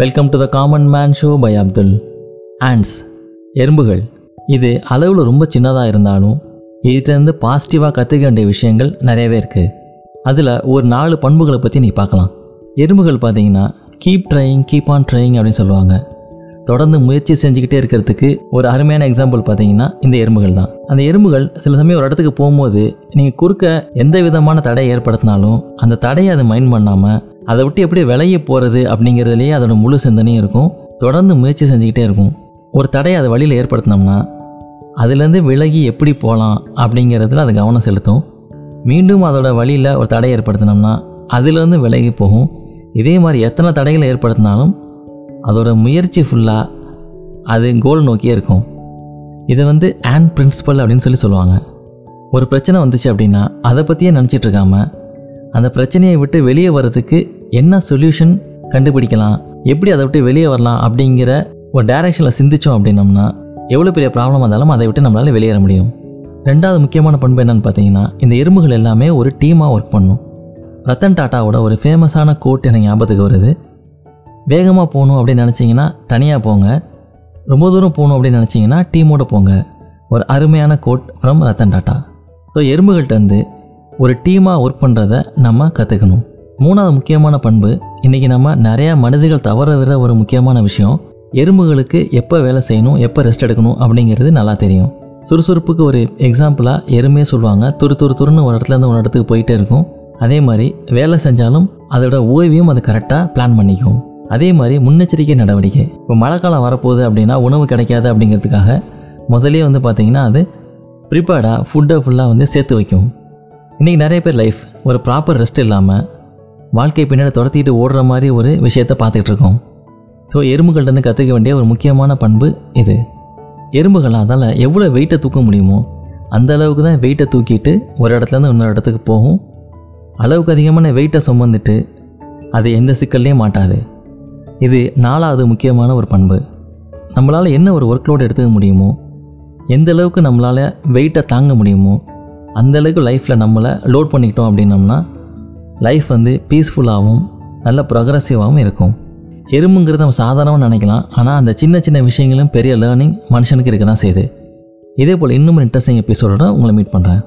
Welcome to the common man show by Abdul ants எறும்புகள். இது அளவில் ரொம்ப சின்னதாக இருந்தாலும் இதுலேருந்து பாசிட்டிவாக கற்றுக்க வேண்டிய விஷயங்கள் நிறையவே இருக்குது அதில் ஒரு நாலு பண்புகளை பற்றி நீ பார்க்கலாம். எறும்புகள் பார்த்தீங்கன்னா keep trying keep on trying அப்படின்னு சொல்லுவாங்க. தொடர்ந்து முயற்சி செஞ்சுக்கிட்டே இருக்கிறதுக்கு ஒரு அருமையான எக்ஸாம்பிள் பார்த்தீங்கன்னா இந்த எறும்புகள் தான். அந்த எறும்புகள் சில சமயம் ஒரு இடத்துக்கு போகும்போது நீங்கள் குறுக்க எந்த விதமான தடை ஏற்படுத்தினாலும் அந்த தடையை அதை மைண்ட் பண்ணாமல் அதை விட்டு எப்படி விலகி போகிறது அப்படிங்கிறதுலேயே அதோட முழு சிந்தனையும் இருக்கும். தொடர்ந்து முயற்சி செஞ்சுக்கிட்டே இருக்கும். ஒரு தடையை அதை வழியில் ஏற்படுத்தினோம்னா அதுலேருந்து விலகி எப்படி போகலாம் அப்படிங்கிறதுல அது கவனம் செலுத்தும். மீண்டும் அதோட வழியில் ஒரு தடை ஏற்படுத்தினோம்னா அதுலேருந்து விலகி போகும். இதே மாதிரி எத்தனை தடைகளை ஏற்படுத்தினாலும் அதோட முயற்சி ஃபுல்லாக அது கோல் நோக்கியே இருக்கும். இதை வந்து ஆன் பிரின்சிபல் அப்படின்னு சொல்லி சொல்லுவாங்க. ஒரு பிரச்சனை வந்துச்சு அப்படின்னா அதை பற்றியே நினச்சிட்டு இருக்காம அந்த பிரச்சனையை விட்டு வெளியே வர்றதுக்கு என்ன சொல்யூஷன் கண்டுபிடிக்கலாம்? எப்படி அதை விட்டு வெளியே வரலாம் அப்படிங்கிற ஒரு டைரக்ஷனில் சிந்தித்தோம் அப்படின்னம்னா எவ்வளோ பெரிய ப்ராப்ளம் இருந்தாலும் அதை விட்டு நம்மளால் வெளியேற முடியும். ரெண்டாவது முக்கியமான பண்பு என்னென்னு பார்த்தீங்கன்னா இந்த எறும்புகள் எல்லாமே ஒரு டீமாக ஒர்க் பண்ணும். ரத்தன் டாட்டாவோட ஒரு ஃபேமஸான கோட் எனக்கு ஞாபகத்துக்கு வருது. வேகமாக போகணும் அப்படின்னு நினச்சிங்கன்னா தனியாக போங்க. ரொம்ப தூரம் போகணும் அப்படின்னு நினச்சிங்கன்னா டீமோட போங்க. ஒரு அருமையான quote from Ratan Tata. So எறும்புகள்கிட்ட வந்து ஒரு டீமாக ஒர்க் பண்ணுறத நம்ம கற்றுக்கணும் மூணாவது முக்கியமான பண்பு இன்றைக்கி நம்ம நிறையா மனிதர்கள் தவற ஒரு முக்கியமான விஷயம் எறும்புகளுக்கு எப்போ வேலை செய்யணும் எப்போ ரெஸ்ட் எடுக்கணும் அப்படிங்கிறது நல்லா தெரியும். சுறுசுறுப்புக்கு ஒரு எக்ஸாம்பிளாக எறுமே சொல்லுவாங்க. துரு துரு துருன்னு ஒரு இடத்துலேருந்து ஒரு இடத்துக்கு போயிட்டே இருக்கும். அதே மாதிரி வேலை செஞ்சாலும் அதோட ஓய்வையும் அதை கரெக்டாக பிளான் பண்ணிக்கும். அதே மாதிரி முன்னெச்சரிக்கை நடவடிக்கை. இப்போ மழை காலம் வரப்போகுது அப்படின்னா உணவு கிடைக்காது அப்படிங்கிறதுக்காக முதலே வந்து பார்த்திங்கன்னா அது ப்ரிப்பேர்டாக ஃபுட்டை ஃபுல்லாக வந்து சேர்த்து வைக்கும். இன்றைக்கி நிறைய பேர் லைஃப் ஒரு ப்ராப்பர் ரெஸ்ட் இல்லாமல் வாழ்க்கை பின்னாடி துரத்திட்டு ஓடுற மாதிரி ஒரு விஷயத்தை பார்த்துக்கிட்டு இருக்கோம். ஸோ எறும்புகள்கிட்ட கற்றுக்க வேண்டிய ஒரு முக்கியமான பண்பு இது. எறும்புகள் அதால் எவ்வளோ வெயிட்டை தூக்க முடியுமோ அந்த அளவுக்கு தான் வெயிட்டை தூக்கிட்டு ஒரு இடத்துலேருந்து இன்னொரு இடத்துக்கு போகும். அளவுக்கு அதிகமான வெயிட்டை சுமந்துட்டு அது எந்த சிக்கல்லையும் மாட்டாது. இது நாலாவது முக்கியமான ஒரு பண்பு. நம்மளால் என்ன ஒரு ஒர்க் லோடு எடுத்துக்க முடியுமோ எந்த அளவுக்கு நம்மளால் வெயிட்டை தாங்க முடியுமோ அந்தளவுக்கு லைஃப்பில் நம்மளை லோட் பண்ணிக்கிட்டோம் அப்படின்னம்னா லைஃப் வந்து பீஸ்ஃபுல்லாகவும் நல்ல ப்ரொக்ரஸிவாகவும் இருக்கும். எறும்புங்கிறது நம்ம சாதாரணமாக நினைக்கலாம். ஆனால் அந்த சின்ன சின்ன விஷயங்களும் பெரிய லேர்னிங் மனுஷனுக்கு இருக்க தான் செய்யுது. இதே போல் இன்னும் இன்ட்ரெஸ்டிங் எபிசோடோட உங்களை மீட் பண்ணுறேன்